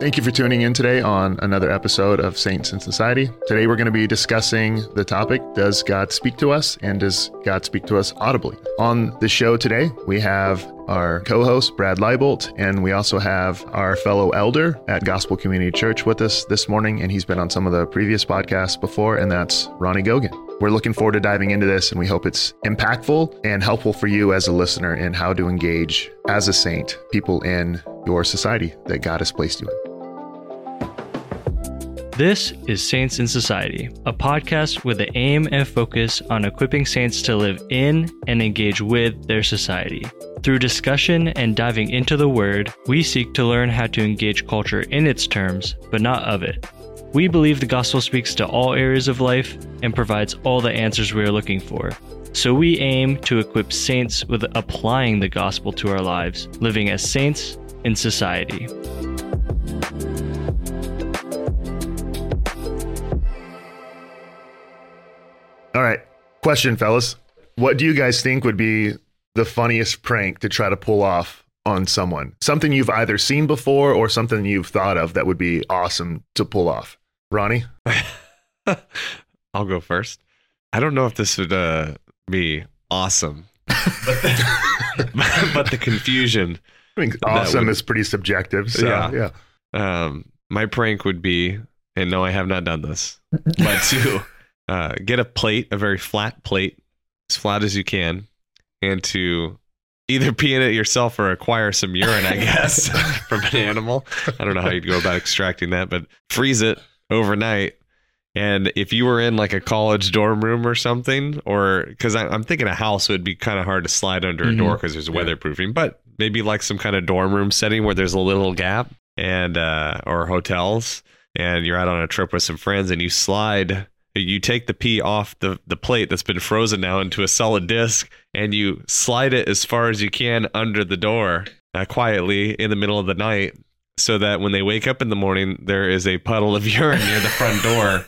Thank you for tuning in today on another episode of Saints in Society. Today we're going to be discussing the topic Does God speak to us and does God speak to us audibly? On the show today, we have our co host, Brad Leibolt, and we also have our fellow elder at Gospel Community Church with us this morning, and he's been on some of the previous podcasts before, and that's Ronny Gogan. We're looking forward to diving into this, and we hope it's impactful and helpful for you as a listener in how to engage as a saint people in your society that God has placed you in. This is Saints in Society, a podcast with the aim and focus on equipping saints to live in and engage with their society. Through discussion and diving into the Word, we seek to learn how to engage culture in its terms, but not of it. We believe the gospel speaks to all areas of life and provides all the answers we are looking for. So we aim to equip saints with applying the gospel to our lives, living as saints in society. All right. Question, fellas. What do you guys think would be the funniest prank to try to pull off on someone? Something you've either seen before or something you've thought of that would be awesome to pull off. Ronny? I'll go first. I don't know if this would uh, be awesome, but the, but the confusion. I mean, awesome would, is pretty subjective. So, yeah. yeah. Um, my prank would be, and no, I have not done this, but to uh, get a plate, a very flat plate, as flat as you can, and to either pee in it yourself or acquire some urine, I guess, from an animal. I don't know how you'd go about extracting that, but freeze it overnight. And if you were in like a college dorm room or something, or because I'm thinking a house would be kind of hard to slide under mm-hmm. a door because there's weatherproofing, but maybe like some kind of dorm room setting where there's a little gap and, uh, or hotels, and you're out on a trip with some friends and you slide you take the pee off the, the plate that's been frozen now into a solid disc and you slide it as far as you can under the door uh, quietly in the middle of the night so that when they wake up in the morning there is a puddle of urine near the front door.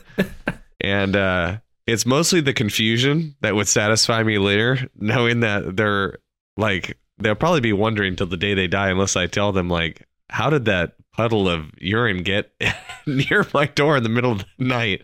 And uh, it's mostly the confusion that would satisfy me later knowing that they're like they'll probably be wondering till the day they die unless i tell them like how did that puddle of urine get near my door in the middle of the night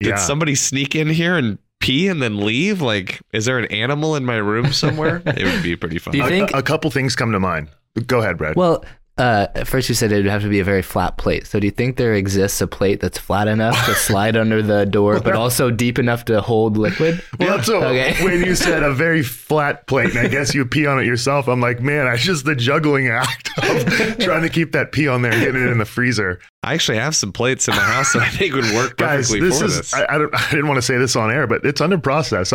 did yeah. somebody sneak in here and pee and then leave? Like, is there an animal in my room somewhere? it would be pretty fun. Do you think- a, a couple things come to mind. Go ahead, Brad. Well, uh, at first you said it would have to be a very flat plate. So do you think there exists a plate that's flat enough to slide under the door, but also deep enough to hold liquid? Well, so okay. when you said a very flat plate, and I guess you pee on it yourself, I'm like, man, it's just the juggling act of trying to keep that pee on there and getting it in the freezer. I actually have some plates in my house that I think would work perfectly Guys, this for is, this. I, I, I, didn't want to say this on air, but it's under process.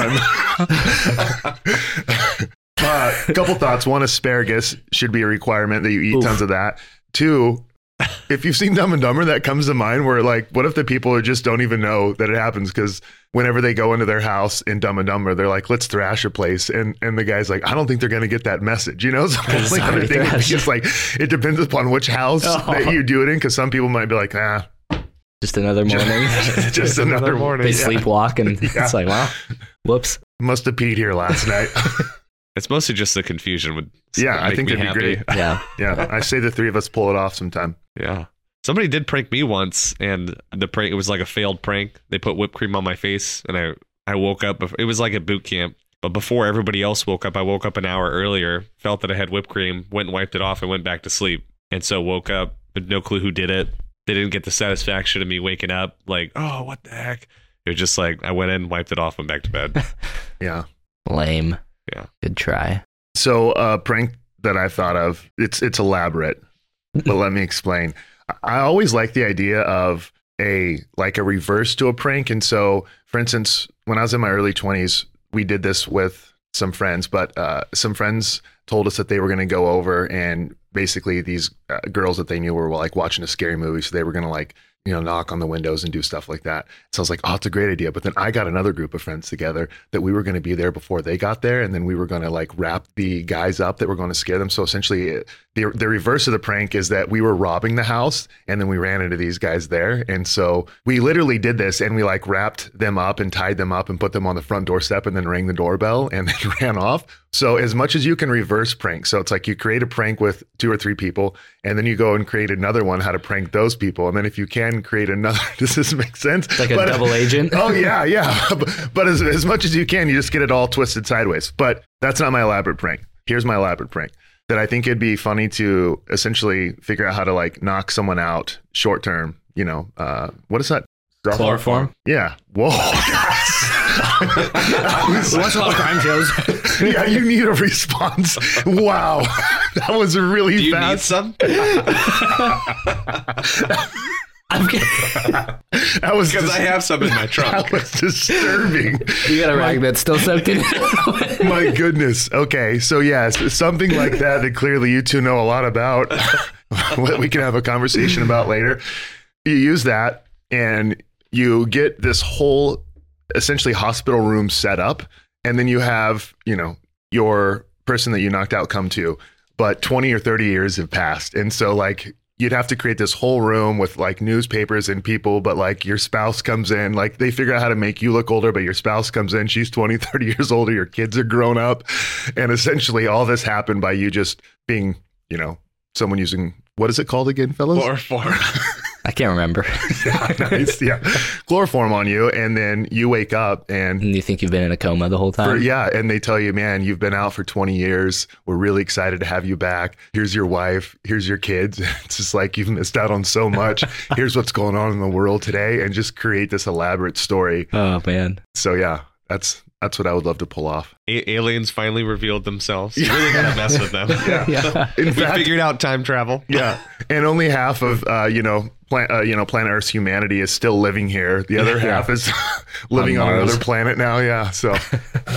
Uh, a couple thoughts. One, asparagus should be a requirement that you eat Oof. tons of that. Two, if you've seen Dumb and Dumber, that comes to mind where like, what if the people are just don't even know that it happens? Because whenever they go into their house in Dumb and Dumber, they're like, let's thrash a place. And and the guy's like, I don't think they're gonna get that message. You know? So other thing is like it depends upon which house oh. that you do it in, because some people might be like, ah. Just another morning. just, just another morning. They yeah. sleepwalk and yeah. it's like, wow, whoops. Must have peed here last night. It's mostly just the confusion would. Yeah, I think it'd be great. Yeah, yeah. I say the three of us pull it off sometime. Yeah. Somebody did prank me once, and the prank it was like a failed prank. They put whipped cream on my face, and I I woke up. It was like a boot camp, but before everybody else woke up, I woke up an hour earlier. Felt that I had whipped cream, went and wiped it off, and went back to sleep. And so woke up, but no clue who did it. They didn't get the satisfaction of me waking up, like, oh, what the heck? It was just like I went in, wiped it off, went back to bed. yeah. Lame. Yeah. Good try. So a uh, prank that I thought of, it's it's elaborate, but let me explain. I always like the idea of a like a reverse to a prank. And so, for instance, when I was in my early 20s, we did this with some friends, but uh, some friends told us that they were going to go over and basically these uh, girls that they knew were like watching a scary movie, so they were going to like you know, knock on the windows and do stuff like that. So I was like, oh, it's a great idea. But then I got another group of friends together that we were going to be there before they got there. And then we were going to like wrap the guys up that were going to scare them. So essentially, eh, the, the reverse of the prank is that we were robbing the house and then we ran into these guys there. And so we literally did this and we like wrapped them up and tied them up and put them on the front doorstep and then rang the doorbell and then ran off. So as much as you can reverse prank. So it's like you create a prank with two or three people and then you go and create another one how to prank those people. And then if you can create another, does this make sense? Like a But- double agent. oh yeah, yeah. But, but as, as much as you can, you just get it all twisted sideways. But that's not my elaborate prank. Here's my elaborate prank. That I think it'd be funny to essentially figure out how to like knock someone out short term. You know, uh, what is that? Chloroform. Yeah. Whoa. We watch a lot of crime shows. yeah, you need a response. Wow, that was really Do you need fast. some? I'm kidding. that was Because I have some in my trunk. that was disturbing. You got a rag that's still soaked in. My goodness. Okay, so yes, something like that that clearly you two know a lot about. what we can have a conversation about later. You use that, and you get this whole essentially hospital room set up, and then you have you know your person that you knocked out come to, but twenty or thirty years have passed, and so like. You'd have to create this whole room with like newspapers and people, but like your spouse comes in, like they figure out how to make you look older, but your spouse comes in, she's 20, 30 years older, your kids are grown up. And essentially all this happened by you just being, you know, someone using what is it called again, fellas? Chloroform. I can't remember. yeah, nice. Yeah. Chloroform on you. And then you wake up and And you think you've been in a coma the whole for, time? yeah, and they tell you, man, you've been out for 20 years. We're really excited to have you back. Here's your wife. Here's your kids. It's just like you've missed out on so much. Here's what's going on in the world today, and just create this elaborate story. Oh man. So yeah, that's that's what I would love to pull off. A- aliens finally revealed themselves. You really gotta mess with them. Yeah. Yeah. In We fact, figured out time travel. yeah, and only half of uh, you know. Plan, uh, you know, planet Earth's humanity is still living here. The other Yeah. half is living on, On another planet now. Yeah. So,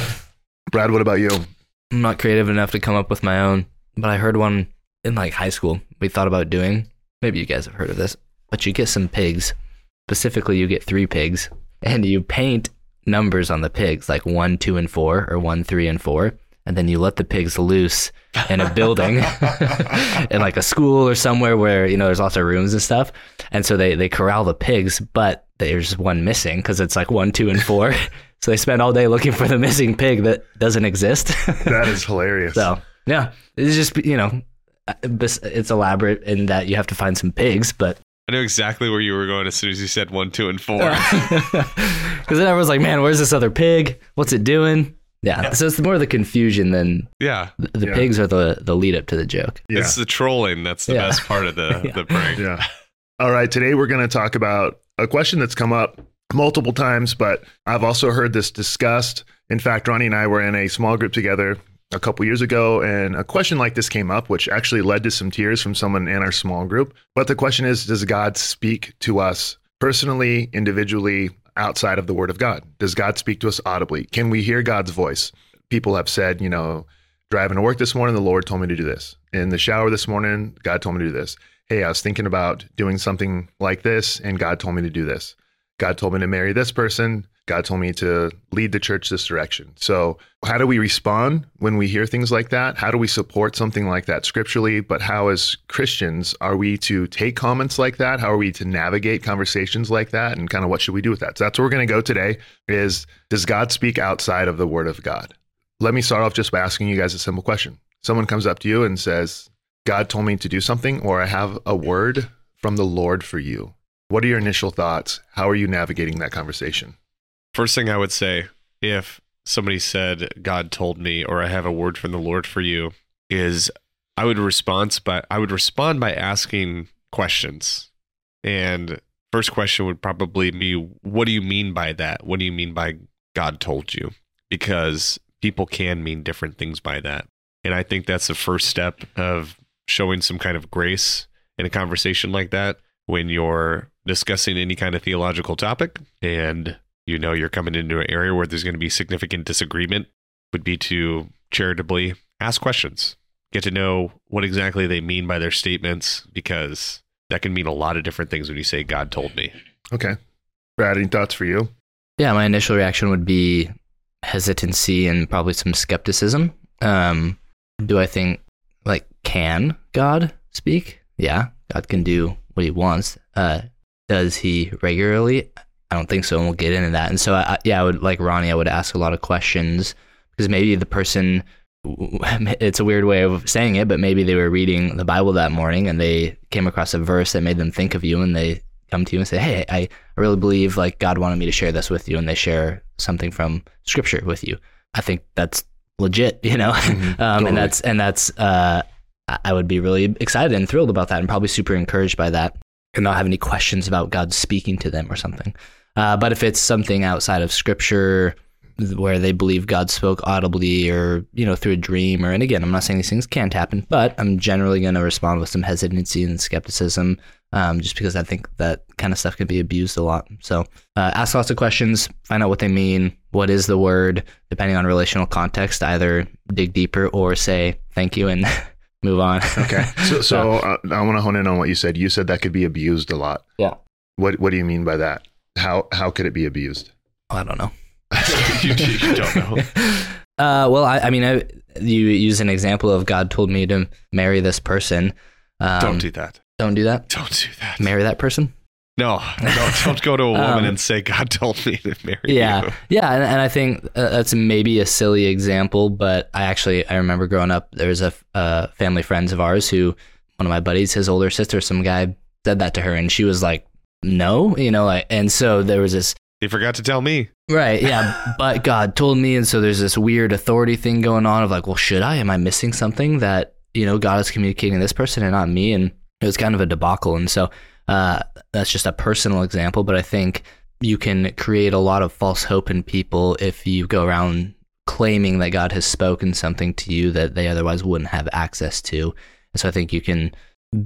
Brad, what about you? I'm not creative enough to come up with my own, but I heard one in like high school. We thought about doing. Maybe you guys have heard of this, but you get some pigs. Specifically, you get three pigs, and you paint numbers on the pigs, like one, two, and four, or one, three, and four, and then you let the pigs loose in a building, in like a school or somewhere where you know there's lots of rooms and stuff. And so they they corral the pigs, but there's one missing because it's like one, two, and four. so they spend all day looking for the missing pig that doesn't exist. That is hilarious. So yeah, it's just you know, uh, it's elaborate in that you have to find some pigs, but I knew exactly where you were going as soon as you said one, two, and four. because then everyone's like, man, where's this other pig? What's it doing? Yeah, so it's more the confusion than yeah. the, the Yeah. pigs are the the lead up to the joke. yeah. It's the trolling that's the Yeah. best part of the, Yeah. the prank. Yeah. All right. Today we're going to talk about a question that's come up multiple times, but I've also heard this discussed. In fact, Ronny and I were in a small group together a couple years ago, and a question like this came up, which actually led to some tears from someone in our small group. But the question is Does God speak to us personally, individually, outside of the Word of God? Does God speak to us audibly? Can we hear God's voice? People have said, you know, driving to work this morning, the Lord told me to do this. In the shower this morning, God told me to do this hey, I was thinking about doing something like this, and God told me to do this. God told me to marry this person. God told me to lead the church this direction. So, how do we respond when we hear things like that? How do we support something like that scripturally? But how, as Christians, are we to take comments like that? How are we to navigate conversations like that? And kind of what should we do with that? So, that's where we're going to go today is does God speak outside of the word of God? Let me start off just by asking you guys a simple question. Someone comes up to you and says, God told me to do something, or I have a word from the Lord for you. What are your initial thoughts? How are you navigating that conversation? First thing I would say, if somebody said, God told me, or I have a word from the Lord for you, is I would respond by I would respond by asking questions. And first question would probably be, what do you mean by that? What do you mean by God told you? Because people can mean different things by that. And I think that's the first step of showing some kind of grace in a conversation like that when you're discussing any kind of theological topic and you know you're coming into an area where there's going to be significant disagreement would be to charitably ask questions get to know what exactly they mean by their statements because that can mean a lot of different things when you say God told me. Okay. Brad, any thoughts for you? Yeah, my initial reaction would be hesitancy and probably some skepticism. Um, do I think like can God speak? Yeah, God can do what He wants. Uh, does He regularly? I don't think so, and we'll get into that. And so, I, yeah, I would like Ronny. I would ask a lot of questions because maybe the person. It's a weird way of saying it, but maybe they were reading the Bible that morning and they came across a verse that made them think of you, and they come to you and say, "Hey, I, I really believe like God wanted me to share this with you," and they share something from Scripture with you. I think that's legit, you know, Mhm, um, totally. and that's and that's uh, I- I would be really excited and thrilled about that, and probably super encouraged by that, and not have any questions about God speaking to them or something. Uh, but if it's something outside of Scripture where they believe God spoke audibly or you know through a dream or and again I'm not saying these things can't happen but I'm generally going to respond with some hesitancy and skepticism um, just because I think that kind of stuff can be abused a lot so uh, ask lots of questions find out what they mean what is the word depending on relational context either dig deeper or say thank you and move on Okay. So, so uh, I want to hone in on what you said. You said that could be abused a lot. Yeah. What What do you mean by that? How How could it be abused? I don't know you, you don't know. Uh, well, I, I mean, I, you use an example of God told me to marry this person. Um, don't do that. don't do that. Don't do that. Marry that person. No, don't, don't go to a woman Um, and say God told me to marry Yeah, you. yeah, and, and I think uh, that's maybe a silly example, but I actually I remember growing up. There was a uh, family friends of ours who one of my buddies, his older sister, some guy said that to her, and she was like, "No," you know, like, and so there was this He forgot to tell me. Right, yeah, but God told me, and so there's this weird authority thing going on of like, well, should I? Am I missing something that you know God is communicating to this person and not me? And it was kind of a debacle, and so uh, that's just a personal example, but I think you can create a lot of false hope in people if you go around claiming that God has spoken something to you that they otherwise wouldn't have access to. And so I think you can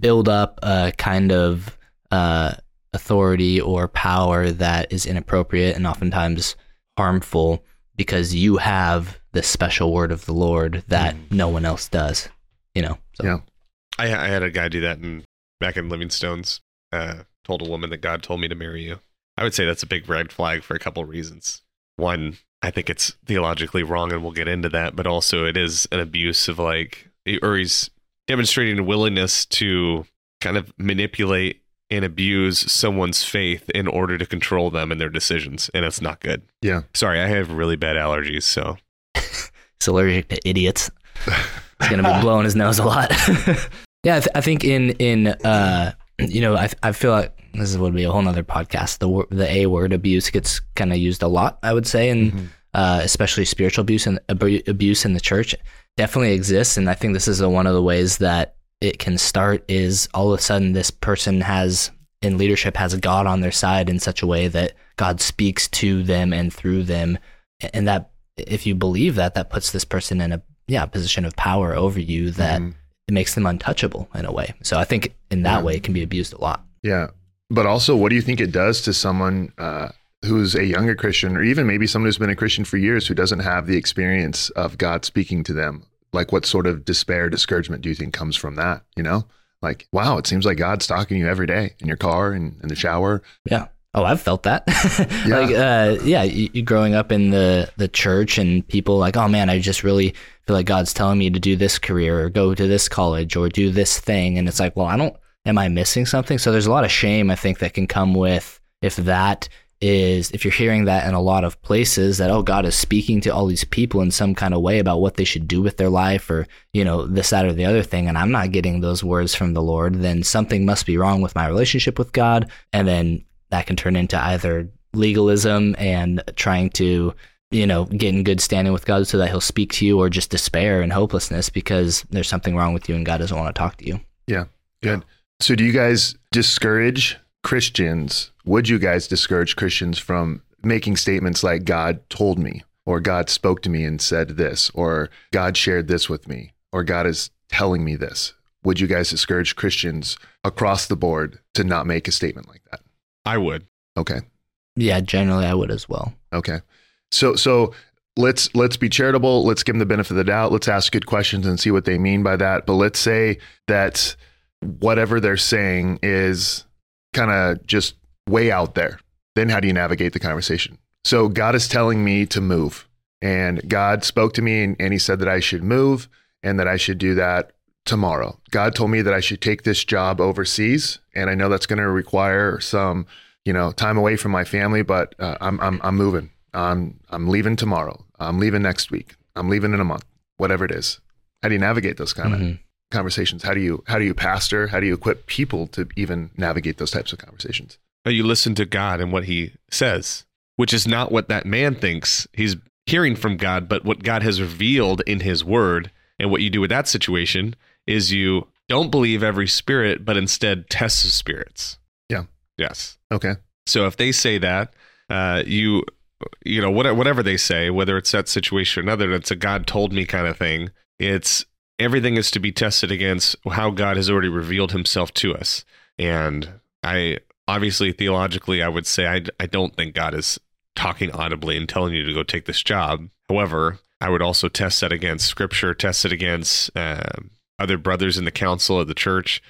build up a kind of uh, authority or power that is inappropriate and oftentimes harmful because you have the special word of the Lord that no one else does. You know. So, Yeah. I, I had a guy do that in, back in Livingstone's. Uh, told a woman that God told me to marry you. I would say that's a big red flag for a couple reasons. One, I think it's theologically wrong, and we'll get into that. But also, it is an abuse of like, or he's demonstrating a willingness to kind of manipulate and abuse someone's faith in order to control them and their decisions, and it's not good. Yeah. Sorry, I have really bad allergies, so He's allergic to idiots. He's gonna be blowing his nose a lot. yeah, I, th- I think in in uh, you know, I I feel like this would be a whole nother podcast. The wor- the a word abuse gets kind of used a lot. I would say, and Mhm. uh, especially spiritual abuse and abu- abuse in the church definitely exists. And I think this is a, one of the ways that it can start. Is all of a sudden this person has in leadership has God on their side in such a way that God speaks to them and through them, and that if you believe that, that puts this person in a yeah position of power over you that Mhm. it makes them untouchable in a way. So I think in that Yeah. way it can be abused a lot. Yeah. But also, what do you think it does to someone uh, who's a younger Christian, or even maybe someone who's been a Christian for years who doesn't have the experience of God speaking to them? Like, what sort of despair, discouragement do you think comes from that? You know, like, wow, it seems like God's talking to you every day in your car and in the shower. Yeah. Oh, I've felt that. Yeah. like, uh, yeah, you, you growing up in the the church and people like, oh man, I just really feel like God's telling me to do this career or go to this college or do this thing, and it's like, well, I don't. Am I missing something? So there's a lot of shame I think that can come with if that is if you're hearing that in a lot of places that oh God is speaking to all these people in some kind of way about what they should do with their life or you know this that or the other thing and I'm not getting those words from the Lord then something must be wrong with my relationship with God and then that can turn into either legalism and trying to you know get in good standing with God so that he'll speak to you or just despair and hopelessness because there's something wrong with you and God doesn't want to talk to you. Yeah. Good. So, do you guys discourage Christians? Would you guys discourage Christians from making statements like "God told me," or "God spoke to me and said this," or "God shared this with me," or "God is telling me this"? Would you guys discourage Christians across the board to not make a statement like that? I would. Okay. Yeah, generally I would as well. Okay. So so let's let's be charitable. Let's give them the benefit of the doubt. Let's ask good questions and see what they mean by that. But let's say that whatever they're saying is kind of just way out there, then how do you navigate the conversation? So God is telling me to move. And God spoke to me and, and he said that I should move and that I should do that tomorrow. God told me that I should take this job overseas, and I know that's going to require some, you know, time away from my family. But uh, I'm I'm I'm moving. I'm I'm leaving tomorrow. I'm leaving next week. I'm leaving in a month. Whatever it is. How do you navigate those kind of conversations? How do you how do you pastor? How do you equip people to even navigate those types of conversations? You listen to God and what He says, which is not what that man thinks. He's hearing from God, but what God has revealed in His Word. And what you do with that situation is you don't believe every spirit, but instead test the spirits. Yeah. Yes. Okay. So if they say that, uh, you, you know, what, whatever they say, whether it's that situation or another, it's a God told me kind of thing. It's everything is to be tested against how God has already revealed Himself to us. And I obviously theologically, I would say I, I don't think God is talking audibly and telling you to go take this job. However, I would also test that against Scripture, test it against uh, other brothers in the council of the church,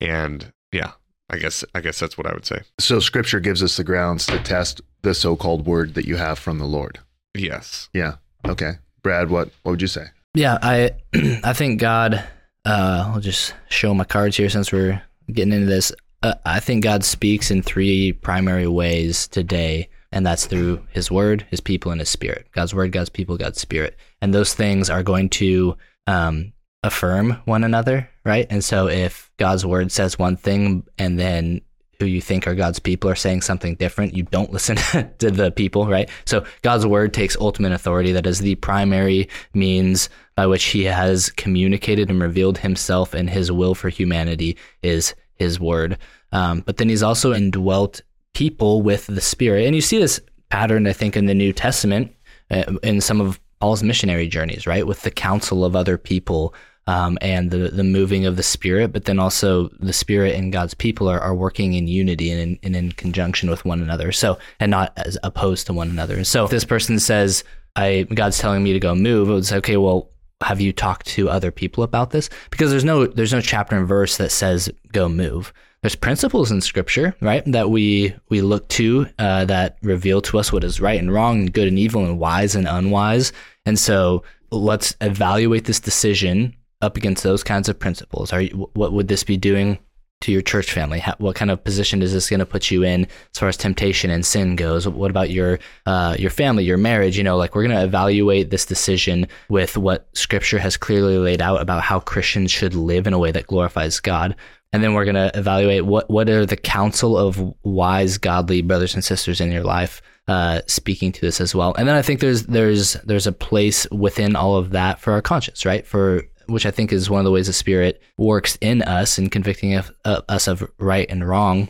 and yeah, I guess I guess that's what I would say. So Scripture gives us the grounds to test the so-called word that you have from the Lord. Yes. Yeah. Okay. Brad, what what would you say? Yeah, I I think God. Uh, I'll just show my cards here since we're getting into this. Uh, I think God speaks in three primary ways today, and that's through His Word, His people, and His Spirit. God's Word, God's people, God's Spirit, and those things are going to um, affirm one another, right? And so, if God's Word says one thing, and then who you think are God's people are saying something different, you don't listen to the people, right? So God's word takes ultimate authority. That is the primary means by which he has communicated and revealed himself and his will for humanity is his word. Um, but then he's also indwelt people with the spirit. And you see this pattern, I think, in the New Testament, uh, in some of Paul's missionary journeys, right? With the counsel of other people um, and the the moving of the Spirit, but then also the Spirit and God's people are, are working in unity and in, and in conjunction with one another. So and not as opposed to one another. So if this person says, "I God's telling me to go move," it would say, "Okay, well." Have you talked to other people about this? Because there's no there's no chapter and verse that says go move. There's principles in Scripture, right, that we we look to uh, that reveal to us what is right and wrong, and good and evil, and wise and unwise. And so let's evaluate this decision up against those kinds of principles? Are you, what would this be doing to your church family? How, what kind of position is this going to put you in as far as temptation and sin goes? What about your uh, your family, your marriage? You know, like we're going to evaluate this decision with what Scripture has clearly laid out about how Christians should live in a way that glorifies God. And then we're going to evaluate what what are the counsel of wise, godly brothers and sisters in your life uh, speaking to this as well. And then I think there's there's there's a place within all of that for our conscience, right? For which I think is one of the ways the Spirit works in us in convicting of, uh, us of right and wrong,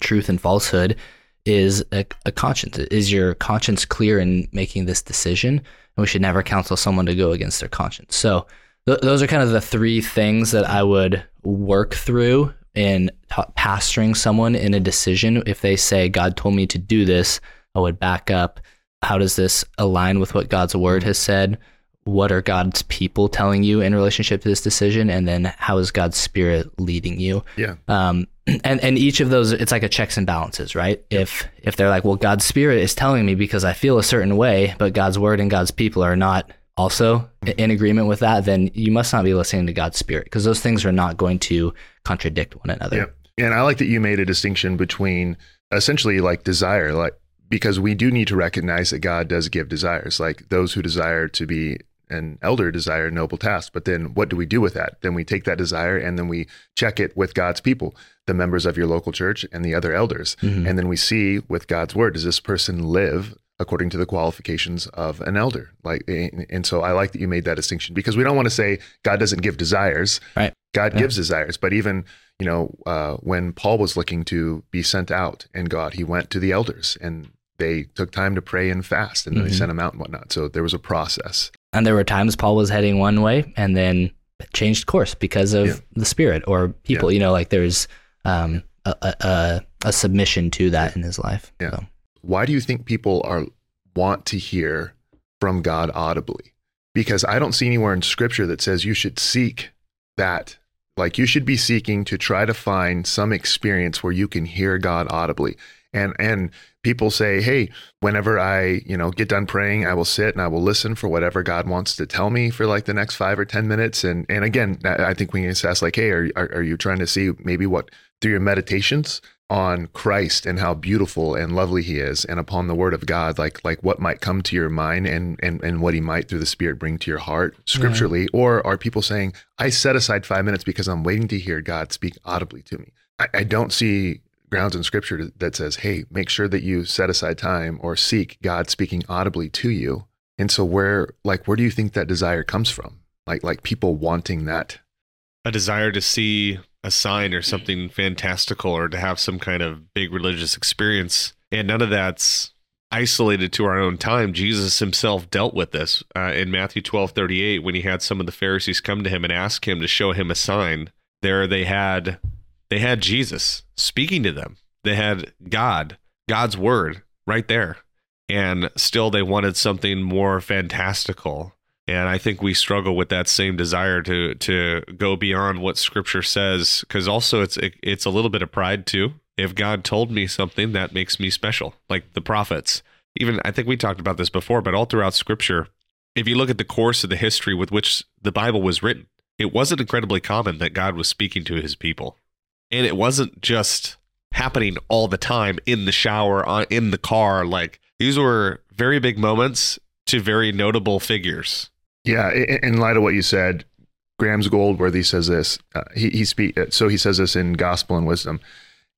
truth and falsehood, is a, a conscience. Is your conscience clear in making this decision? And we should never counsel someone to go against their conscience. So th- those are kind of the three things that I would work through in t- pastoring someone in a decision. If they say, God told me to do this, I would back up. How does this align with what God's word has said? What are God's people telling you in relationship to this decision? And then how is God's spirit leading you? Yeah. Um, and, and each of those, it's like a checks and balances, right? If, if they're like, well, God's spirit is telling me because I feel a certain way, but God's word and God's people are not also in agreement with that, then you must not be listening to God's spirit because those things are not going to contradict one another. Yeah. And I like that you made a distinction between essentially like desire, like because we do need to recognize that God does give desires, like those who desire to be an elder desire a noble task. But then what do we do with that? Then we take that desire and then we check it with God's people, the members of your local church and the other elders. Mhm. And then we see with God's word, does this person live according to the qualifications of an elder? Like, and and so I like that you made that distinction because we don't want to say God doesn't give desires. Right. God Yeah. gives desires, but even you know uh, when Paul was looking to be sent out and God, he went to the elders and they took time to pray and fast, and then Mhm. they sent him out and whatnot. So there was a process. And there were times Paul was heading one way and then changed course because of Yeah. the spirit or people. You know, like there's um, a, a, a, a submission to that in his life. Yeah. So, Why do you think people are want to hear from God audibly? Because I don't see anywhere in Scripture that says you should seek that Like you should be seeking to try to find some experience where you can hear God audibly. And and people say, "Hey, whenever I, you know, get done praying, I will sit and I will listen for whatever God wants to tell me for like the next 5 or 10 minutes." And and again, I think we can assess like, "Hey, are are, are you trying to see maybe what through your meditations on Christ and how beautiful and lovely he is and upon the word of God like like what might come to your mind and and and what he might through the spirit bring to your heart scripturally? Or are people saying I set aside 5 minutes because I'm waiting to hear God speak audibly to me. I, I don't see grounds in scripture that says hey make sure that you set aside time or seek God speaking audibly to you and so where like where do you think that desire comes from like like people wanting that a desire to see a sign or something fantastical or to have some kind of big religious experience. And none of that's isolated to our own time. Jesus himself dealt with this uh, in Matthew 12 38 when he had some of the Pharisees come to him and ask him to show him a sign. There they had they had Jesus speaking to them. They had God, God's word right there. And still they wanted something more fantastical and I think we struggle with that same desire to to go beyond what Scripture says, because also it's it, it's a little bit of pride too. If God told me something, that makes me special, like the prophets. Even I think we talked about this before, but all throughout Scripture, if you look at the course of the history with which the Bible was written, it wasn't incredibly common that God was speaking to His people, and it wasn't just happening all the time in the shower, uh, in the car. Like these were very big moments to very notable figures yeah, in light of what you said, Graeme Goldsworthy says this. Uh, he he speak so he says this in Gospel and Wisdom.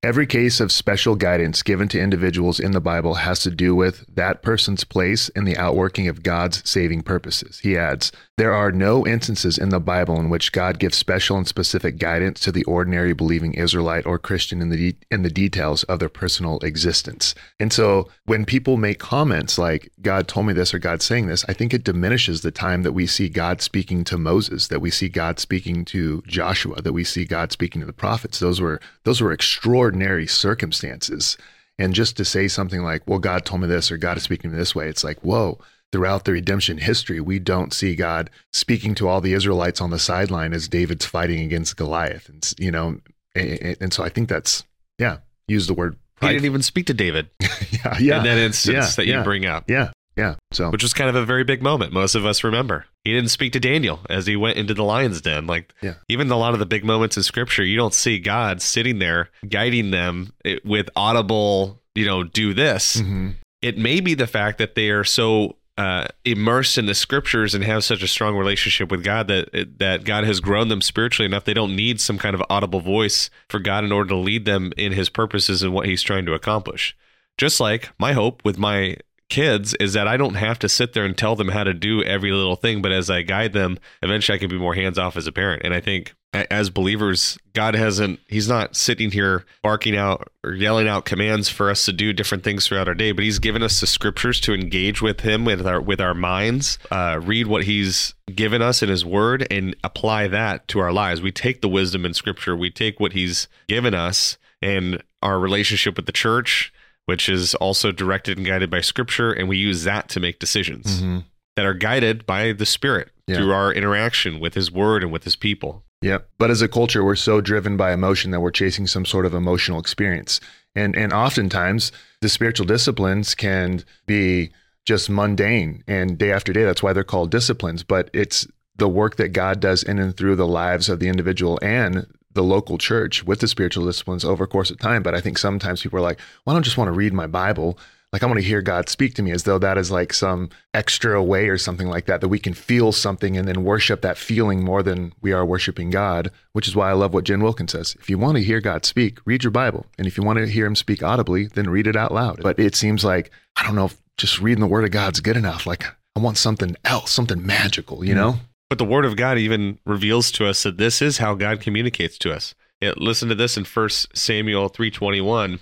Every case of special guidance given to individuals in the Bible has to do with that person's place in the outworking of God's saving purposes. He adds, There are no instances in the Bible in which God gives special and specific guidance to the ordinary believing Israelite or Christian in the, de- in the details of their personal existence. And so when people make comments like, God told me this or God's saying this, I think it diminishes the time that we see God speaking to Moses, that we see God speaking to Joshua, that we see God speaking to the prophets. Those were, those were extraordinary extraordinary circumstances. And just to say something like, well, God told me this or God is speaking to me this way, it's like, whoa, throughout the redemption history, we don't see God speaking to all the Israelites on the sideline as David's fighting against Goliath. And, you know, and, and so I think that's, yeah, use the word. Pride. He didn't even speak to David. yeah, yeah. In that instance yeah, that you yeah, bring up. Yeah. Yeah. So, which was kind of a very big moment. Most of us remember. He didn't speak to Daniel as he went into the lion's den. Like, yeah. even a lot of the big moments in scripture, you don't see God sitting there guiding them with audible, you know, do this. Mm-hmm. It may be the fact that they are so uh, immersed in the scriptures and have such a strong relationship with God that that God has grown them spiritually enough they don't need some kind of audible voice for God in order to lead them in His purposes and what He's trying to accomplish. Just like my hope with my kids is that I don't have to sit there and tell them how to do every little thing, but as I guide them, eventually I can be more hands off as a parent. And I think as believers, God hasn't, He's not sitting here barking out or yelling out commands for us to do different things throughout our day, but He's given us the scriptures to engage with Him with our with our minds, uh, read what He's given us in His Word, and apply that to our lives. We take the wisdom in Scripture, we take what He's given us and our relationship with the church which is also directed and guided by scripture. And we use that to make decisions mm-hmm. that are guided by the Spirit Yeah. through our interaction with His Word and with His people. Yeah. But as a culture, we're so driven by emotion that we're chasing some sort of emotional experience. And and oftentimes the spiritual disciplines can be just mundane and day after day. That's why they're called disciplines. But it's the work that God does in and through the lives of the individual and the local church with the spiritual disciplines over a course of time. But I think sometimes people are like, well, I don't just want to read my Bible. Like I want to hear God speak to me as though that is like some extra way or something like that, that we can feel something and then worship that feeling more than we are worshiping God, which is why I love what Jen Wilkins says. If you want to hear God speak, read your Bible. And if you want to hear him speak audibly, then read it out loud. But it seems like, I don't know if just reading the word of God's good enough. Like I want something else, something magical, you mm. know? But the Word of God even reveals to us that this is how God communicates to us. It, listen to this in 1 Samuel 3:21.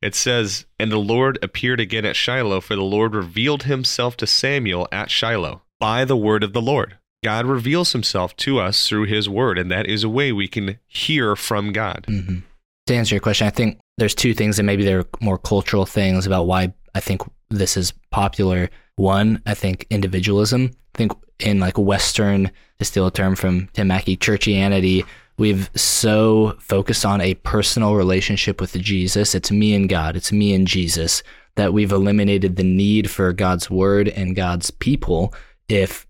It says, "And the Lord appeared again at Shiloh, for the Lord revealed himself to Samuel at Shiloh by the word of the Lord." God reveals himself to us through his word, and that is a way we can hear from God. Mm-hmm. To answer your question, I think there's two things, and maybe they're more cultural things about why I think this is popular. One, I think individualism. I think in like Western, to steal a term from Tim Mackie, churchianity, we've so focused on a personal relationship with Jesus. It's me and God. It's me and Jesus that we've eliminated the need for God's word and God's people if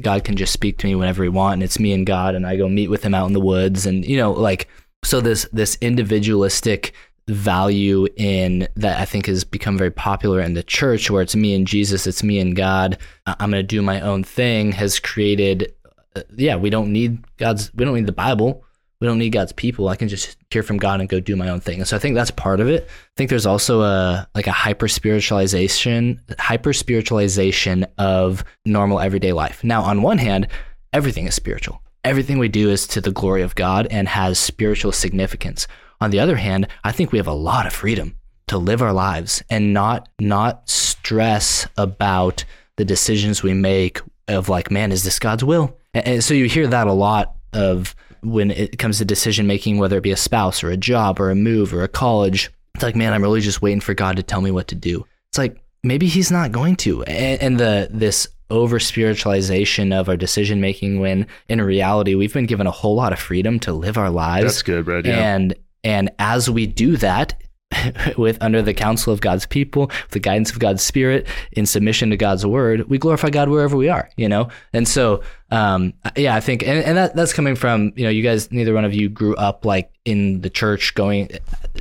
God can just speak to me whenever he want and it's me and God and I go meet with him out in the woods and you know like so this this individualistic value in that I think has become very popular in the church where it's me and Jesus, it's me and God. I'm going to do my own thing has created uh, yeah, we don't need God's we don't need the Bible. We don't need God's people. I can just hear from God and go do my own thing. And so I think that's part of it. I think there's also a like a hyper spiritualization, hyper spiritualization of normal everyday life. Now, on one hand, everything is spiritual. Everything we do is to the glory of God and has spiritual significance. On the other hand, I think we have a lot of freedom to live our lives and not not stress about the decisions we make of like, man, is this God's will? And, so you hear that a lot of when it comes to decision making, whether it be a spouse or a job or a move or a college. It's like, man, I'm really just waiting for God to tell me what to do. It's like maybe He's not going to, and, and the this over spiritualization of our decision making when in reality we've been given a whole lot of freedom to live our lives. That's good, Brad. Yeah. And and as we do that, with under the counsel of God's people, with the guidance of God's Spirit, in submission to God's word, we glorify God wherever we are, you know? And so, um, yeah, I think, and, and that, that's coming from, you know, you guys, neither one of you grew up like in the church going,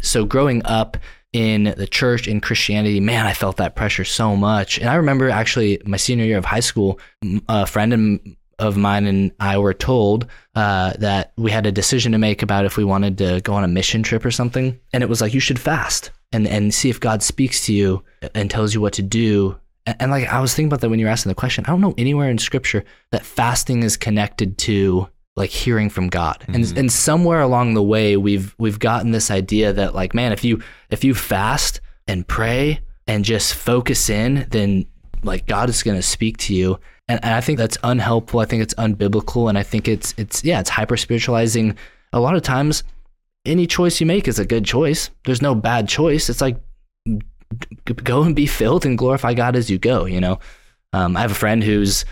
so growing up in the church in Christianity, man, I felt that pressure so much. And I remember actually my senior year of high school, a friend of mine and I were told uh, that we had a decision to make about if we wanted to go on a mission trip or something. And it was like, you should fast and, and see if God speaks to you and tells you what to do. And, and like, I was thinking about that when you were asking the question. I don't know anywhere in scripture that fasting is connected to like hearing from God. Mm-hmm. And and somewhere along the way we've we've gotten this idea that like man if you if you fast and pray and just focus in then like God is going to speak to you and, and I think that's unhelpful. I think it's unbiblical, and I think it's it's yeah, it's hyper spiritualizing. A lot of times, any choice you make is a good choice. There's no bad choice. It's like go and be filled and glorify God as you go. You know, um, I have a friend who's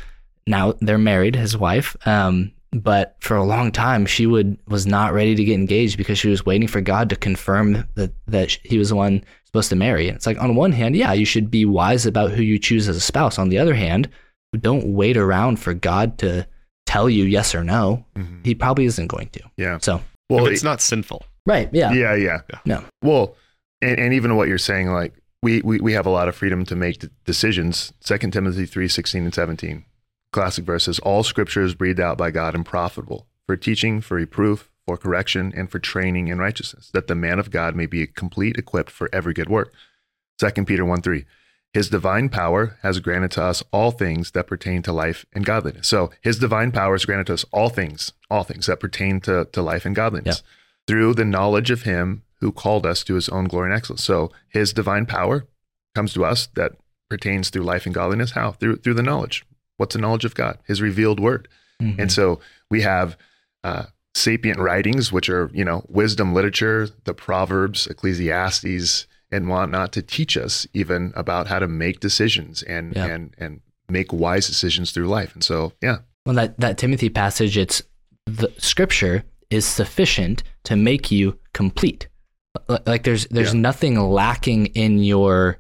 now they're married, his wife. Um, but for a long time, she would was not ready to get engaged because she was waiting for God to confirm that that he was the one supposed to marry. And it's like on one hand, yeah, you should be wise about who you choose as a spouse. On the other hand, don't wait around for God to tell you yes or no. Mm-hmm. He probably isn't going to. Yeah. So, well, if it's not sinful. Right. Yeah. Yeah. Yeah. yeah. No. Well, and, and even what you're saying, like we, we, we have a lot of freedom to make decisions. Second Timothy 3, 16 and 17, classic verses, all scripture is breathed out by God and profitable for teaching, for reproof, for correction, and for training in righteousness, that the man of God may be complete, equipped for every good work. Second Peter 1, 3, his divine power has granted to us all things that pertain to life and godliness. So his divine power has granted to us all things, all things that pertain to, to life and godliness yeah. through the knowledge of him who called us to his own glory and excellence. So his divine power comes to us that pertains through life and godliness. How? Through through the knowledge. What's the knowledge of God? His revealed word. Mm-hmm. And so we have uh, sapient writings, which are, you know, wisdom literature, the Proverbs, Ecclesiastes, and whatnot to teach us even about how to make decisions and yeah. and and make wise decisions through life. And so, yeah. Well, that that Timothy passage, it's the scripture is sufficient to make you complete. Like there's there's yeah. nothing lacking in your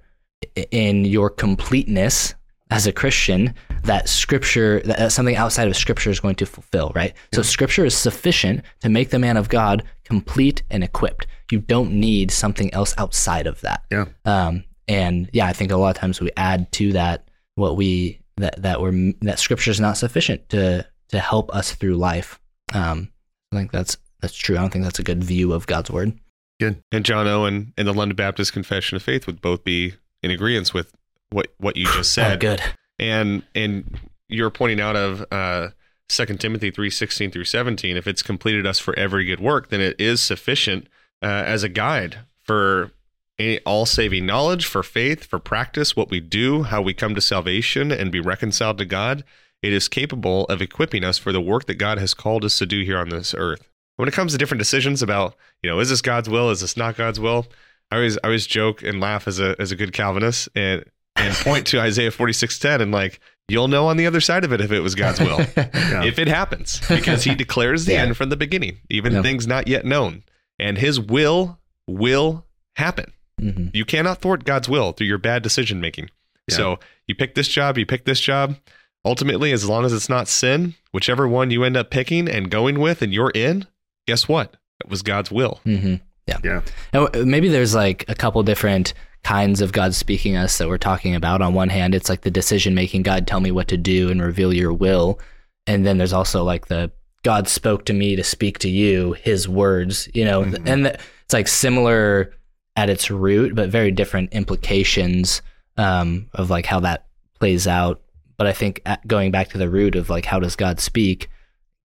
in your completeness as a Christian that scripture that something outside of scripture is going to fulfill, right? Yeah. So scripture is sufficient to make the man of God complete and equipped. You don't need something else outside of that. Yeah. Um, and yeah, I think a lot of times we add to that what we that that we're that scripture is not sufficient to to help us through life. Um, I think that's that's true. I don't think that's a good view of God's word. Good. And John Owen and the London Baptist Confession of Faith would both be in agreement with what what you just oh, said. oh, good. And and you're pointing out of uh, 2 Timothy three sixteen through 17. If it's completed us for every good work, then it is sufficient uh, as a guide for any, all saving knowledge, for faith, for practice, what we do, how we come to salvation and be reconciled to God. It is capable of equipping us for the work that God has called us to do here on this earth. When it comes to different decisions about, you know, is this God's will? Is this not God's will? I always I always joke and laugh as a as a good Calvinist and and point to Isaiah 46:10 and like you'll know on the other side of it if it was God's will. Yeah. if it happens because he declares the Yeah. end from the beginning, even Yep. things not yet known. And his will will happen. Mhm. You cannot thwart God's will through your bad decision making. Yeah. So you pick this job, you pick this job. Ultimately, as long as it's not sin, whichever one you end up picking and going with and you're in, guess what? It was God's will. Mhm. Yeah. Yeah. And maybe there's like a couple different kinds of God speaking us that we're talking about. On one hand, it's like the decision making God tell me what to do and reveal your will. And then there's also like the God spoke to me to speak to you, his words, you know, Mhm. and the, it's like similar at its root, but very different implications um, of like how that plays out. But I think at, going back to the root of like how does God speak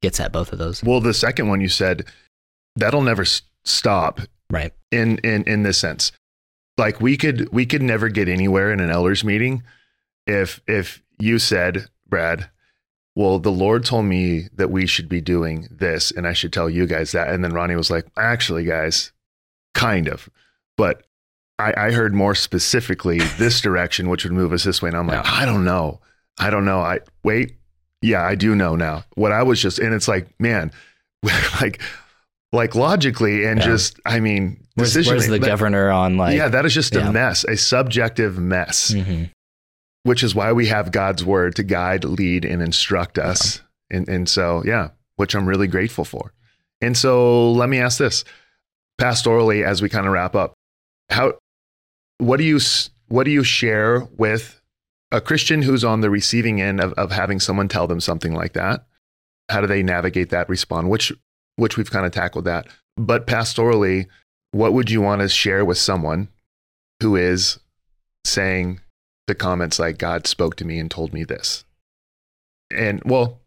gets at both of those. Well, the second one you said, that'll never stop Right. in in in this sense. Like we could we could never get anywhere in an elders meeting if if you said, Brad, well, the Lord told me that we should be doing this and I should tell you guys that. And then Ronny was like, actually, guys, kind of. But I, I heard more specifically this direction, which would move us this way. And I'm like, Yeah. I don't know. I don't know. I wait. Yeah, I do know now. What I was just, and it's like, man, like, like logically and Yeah. just, I mean, Where's, decision. where's the that- governor on like? yeah, that is just yeah. a mess, a subjective mess, Mhm. which is why we have God's word to guide, lead, and instruct us. And and so, yeah, which I'm really grateful for. And so, let me ask this, pastorally, as we kind of wrap up, how, what do you what do you share with a Christian who's on the receiving end of, of having someone tell them something like that? How do they navigate that, respond? Which which we've kind of tackled that. But pastorally, what would you want to share with someone who is saying the comments like God spoke to me and told me this? And well,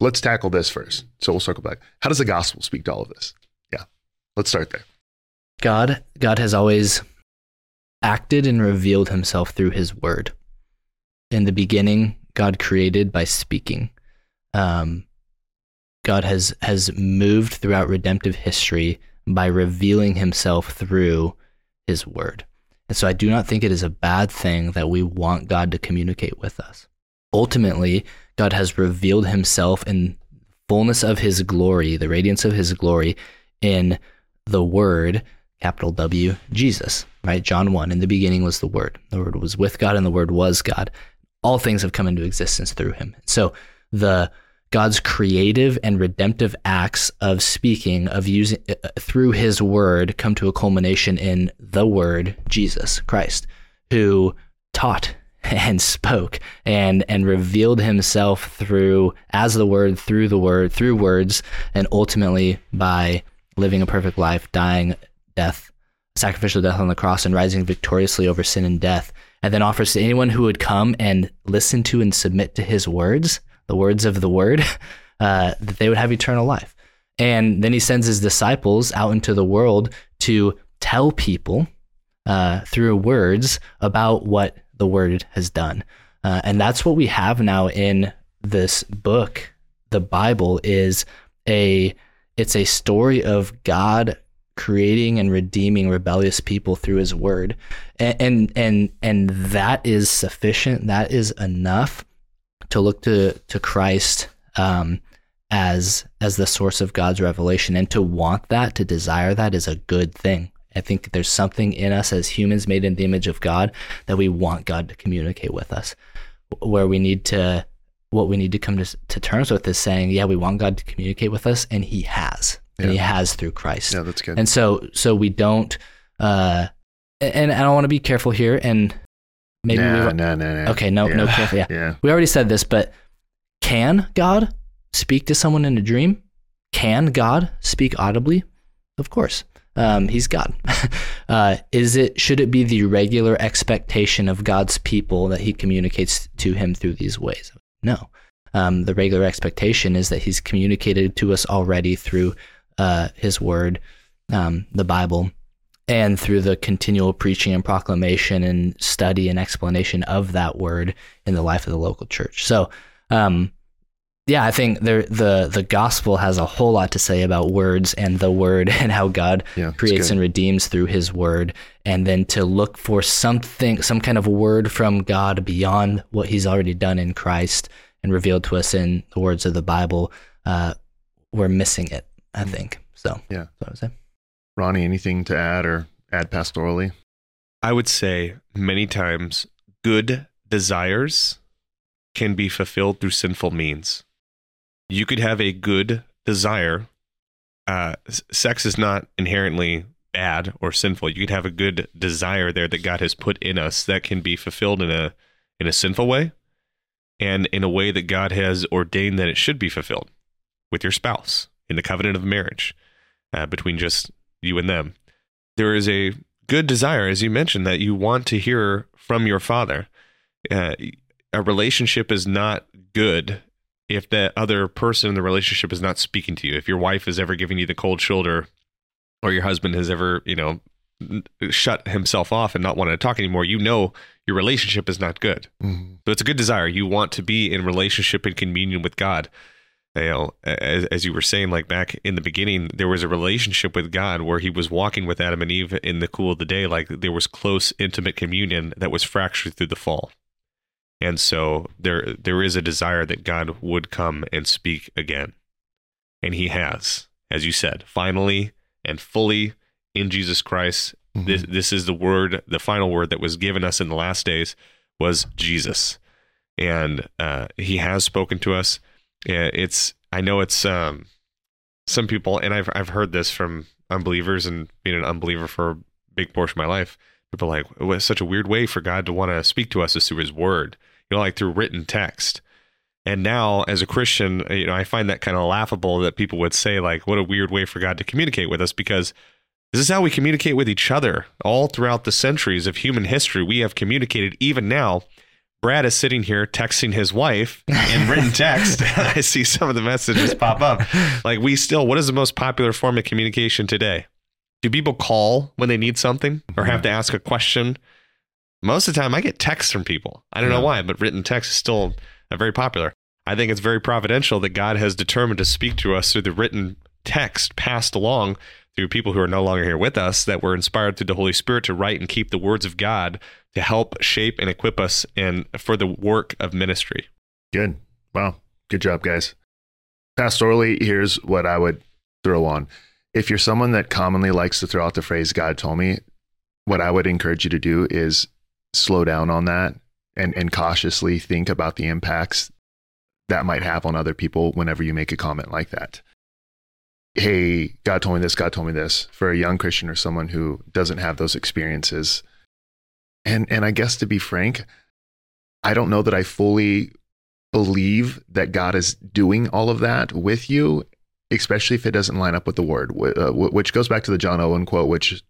let's tackle this first. So we'll circle back. How does the gospel speak to all of this? Yeah. Let's start there. God, God has always acted and revealed himself through his word. In the beginning, God created by speaking. Um, God has, has moved throughout redemptive history by revealing himself through his word. And so I do not think it is a bad thing that we want God to communicate with us. Ultimately, God has revealed himself in fullness of his glory, the radiance of his glory in the word capital W, Jesus, right? John 1, in the beginning was the Word. The Word was with God, and the Word was God. All things have come into existence through him. So the God's creative and redemptive acts of speaking, of using uh, through his word, come to a culmination in the word, Jesus Christ, who taught and spoke and and revealed himself through as the word through the word through words and ultimately by living a perfect life dying death, sacrificial death on the cross, and rising victoriously over sin and death, and then offers to anyone who would come and listen to and submit to his words, the words of the word, uh, that they would have eternal life. And then he sends his disciples out into the world to tell people uh, through words about what the word has done. Uh, and that's what we have now in this book. The Bible is a it's a story of God creating and redeeming rebellious people through his word and and and, and that is sufficient that is enough to look to to Christ um, as as the source of God's revelation. And to want that to desire that is a good thing. I think there's something in us as humans made in the image of God that we want God to communicate with us. Where we need to what we need to come to, to terms with is saying yeah we want God to communicate with us and he has and he has through Christ. Yeah, that's good. and so so we don't uh and, and I want to be careful here and maybe nah, we nah, nah, nah. okay no no Yeah. careful yeah Yeah. we already said this but can God speak to someone in a dream can God speak audibly of course um, he's God. uh, is it should it be the regular expectation of God's people that He communicates to him through these ways? No. Um, the regular expectation is that He's communicated to us already through uh, His Word, um, the Bible, and through the continual preaching and proclamation and study and explanation of that Word in the life of the local church. So, um, yeah, I think there the the gospel has a whole lot to say about words and the word and how God Yeah, creates and redeems through his word. And then to look for something some kind of word from God beyond what he's already done in Christ and revealed to us in the words of the Bible uh we're missing it I think. So Yeah. that's what I would say Ronny, anything to add or add pastorally? I would say many times good desires can be fulfilled through sinful means. You could have a good desire. Uh, sex is not inherently bad or sinful. You could have a good desire there that God has put in us that can be fulfilled in a in a sinful way, and in a way that God has ordained that it should be fulfilled with your spouse in the covenant of marriage uh, between just you and them. There is a good desire, as you mentioned, that you want to hear from your father. Uh, a relationship is not good if the other person in the relationship is not speaking to you. If your wife is ever giving you the cold shoulder, or your husband has ever, you know, shut himself off and not wanting to talk anymore, you know your relationship is not good. Mm-hmm. So it's a good desire. You want to be in relationship and communion with God. You know, as, as you were saying, like back in the beginning, there was a relationship with God where He was walking with Adam and Eve in the cool of the day. Like there was close, intimate communion that was fractured through the fall. And so there, there is a desire that God would come and speak again, and He has, as you said, finally and fully in Jesus Christ. Mm-hmm. This, this is the word, the final word that was given us in the last days was Jesus, and uh, He has spoken to us. Yeah, it's I know it's um, some people, and I've I've heard this from unbelievers, and being an unbeliever for a big portion of my life. People like it was such a weird way for God to want to speak to us is through His Word, you know, like through written text. And now, as a Christian, you know, I find that kind of laughable that people would say like, "What a weird way for God to communicate with us," because this is how we communicate with each other all throughout the centuries of human history. We have communicated even now. Brad is sitting here texting his wife in written text. I see some of the messages pop up. Like we still, what is the most popular form of communication today? Do people call when they need something or have to ask a question? Most of the time, I get texts from people. I don't know why, but written text is still uh, very popular. I think it's very providential that God has determined to speak to us through the written text passed along through people who are no longer here with us, that were inspired through the Holy Spirit to write and keep the words of God to help shape and equip us and for the work of ministry. Good. Wow. Good job, guys. Pastorally, here's what I would throw on. If you're someone that commonly likes to throw out the phrase God told me, what I would encourage you to do is slow down on that and, and cautiously think about the impacts that might have on other people whenever you make a comment like that. Hey, God told me this, God told me this. For a young Christian or someone who doesn't have those experiences. And and I guess to be frank, I don't know that I fully believe that God is doing all of that with you, especially if it doesn't line up with the word, uh, wh- which goes back to the John Owen quote, which,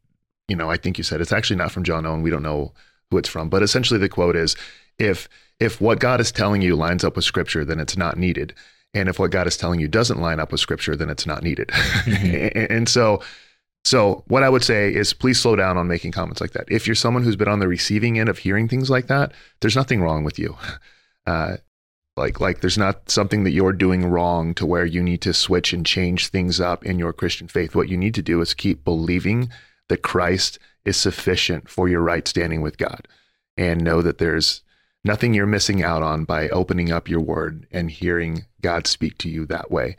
you know, I think you said it's actually not from John Owen. We don't know who it's from, but essentially the quote is if if what God is telling you lines up with scripture, then it's not needed. And if what God is telling you doesn't line up with scripture, then it's not needed. and, and so so what I would say is please slow down on making comments like that. If you're someone who's been on the receiving end of hearing things like that, there's nothing wrong with you. Uh, like like there's not something that you're doing wrong to where you need to switch and change things up in your Christian faith. What you need to do is keep believing that Christ is sufficient for your right standing with God and know that there's nothing you're missing out on by opening up your word and hearing God speak to you that way.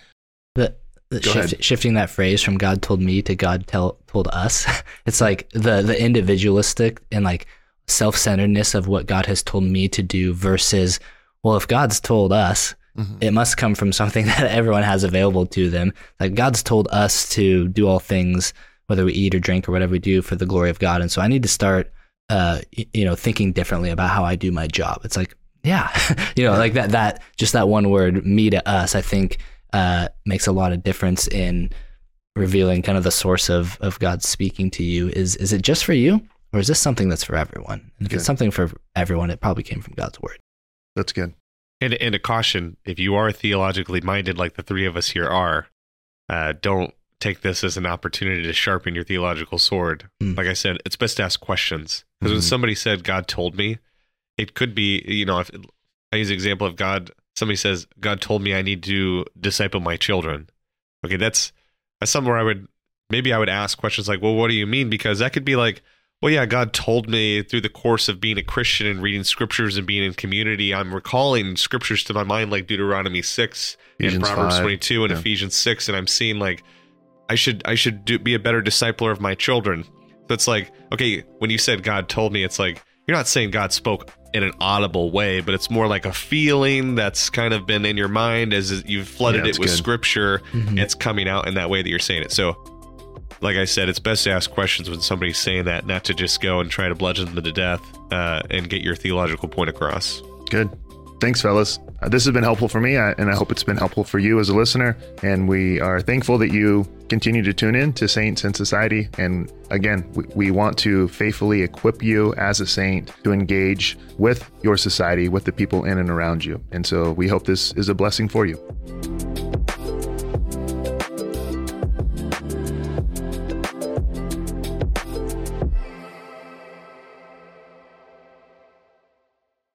the, the shift, shifting that phrase from God told me to God tell told us. It's like the the individualistic and like self centeredness of what God has told me to do versus well, if God's told us, mm-hmm. it must come from something that everyone has available to them. Like God's told us to do all things, whether we eat or drink or whatever we do, for the glory of God. And so I need to start, uh, you know, thinking differently about how I do my job. It's like, yeah, you know, like that. That just that one word, me to us, I think uh, makes a lot of difference in revealing kind of the source of of God speaking to you. Is is it just for you, or is this something that's for everyone? And if Okay. it's something for everyone, it probably came from God's word. That's good. And, and a caution if you are theologically minded, like the three of us here are, uh, don't take this as an opportunity to sharpen your theological sword. Mm. Like I said, it's best to ask questions. Because when Mhm. somebody said, God told me, it could be, you know, if I use the example of God somebody says, God told me I need to disciple my children. Okay, that's that's something where I would maybe I would ask questions like, well, what do you mean? Because that could be like, well, yeah, God told me through the course of being a Christian and reading scriptures and being in community, I'm recalling scriptures to my mind like Deuteronomy 6 and Proverbs 5, 22 and yeah. Ephesians 6 and I'm seeing like I should I should do, be a better discipler of my children. So it's like, okay, when you said God told me, it's like you're not saying God spoke in an audible way, but it's more like a feeling that's kind of been in your mind as you've flooded Yeah, it with good. scripture. Mhm. It's coming out in that way that you're saying it. So, like I said, it's best to ask questions when somebody's saying that, not to just go and try to bludgeon them to death uh, and get your theological point across. Good. Thanks, fellas. Uh, this has been helpful for me, uh, and I hope it's been helpful for you as a listener. And we are thankful that you continue to tune in to Saints in Society. And again, we, we want to faithfully equip you as a saint to engage with your society, with the people in and around you. And so we hope this is a blessing for you.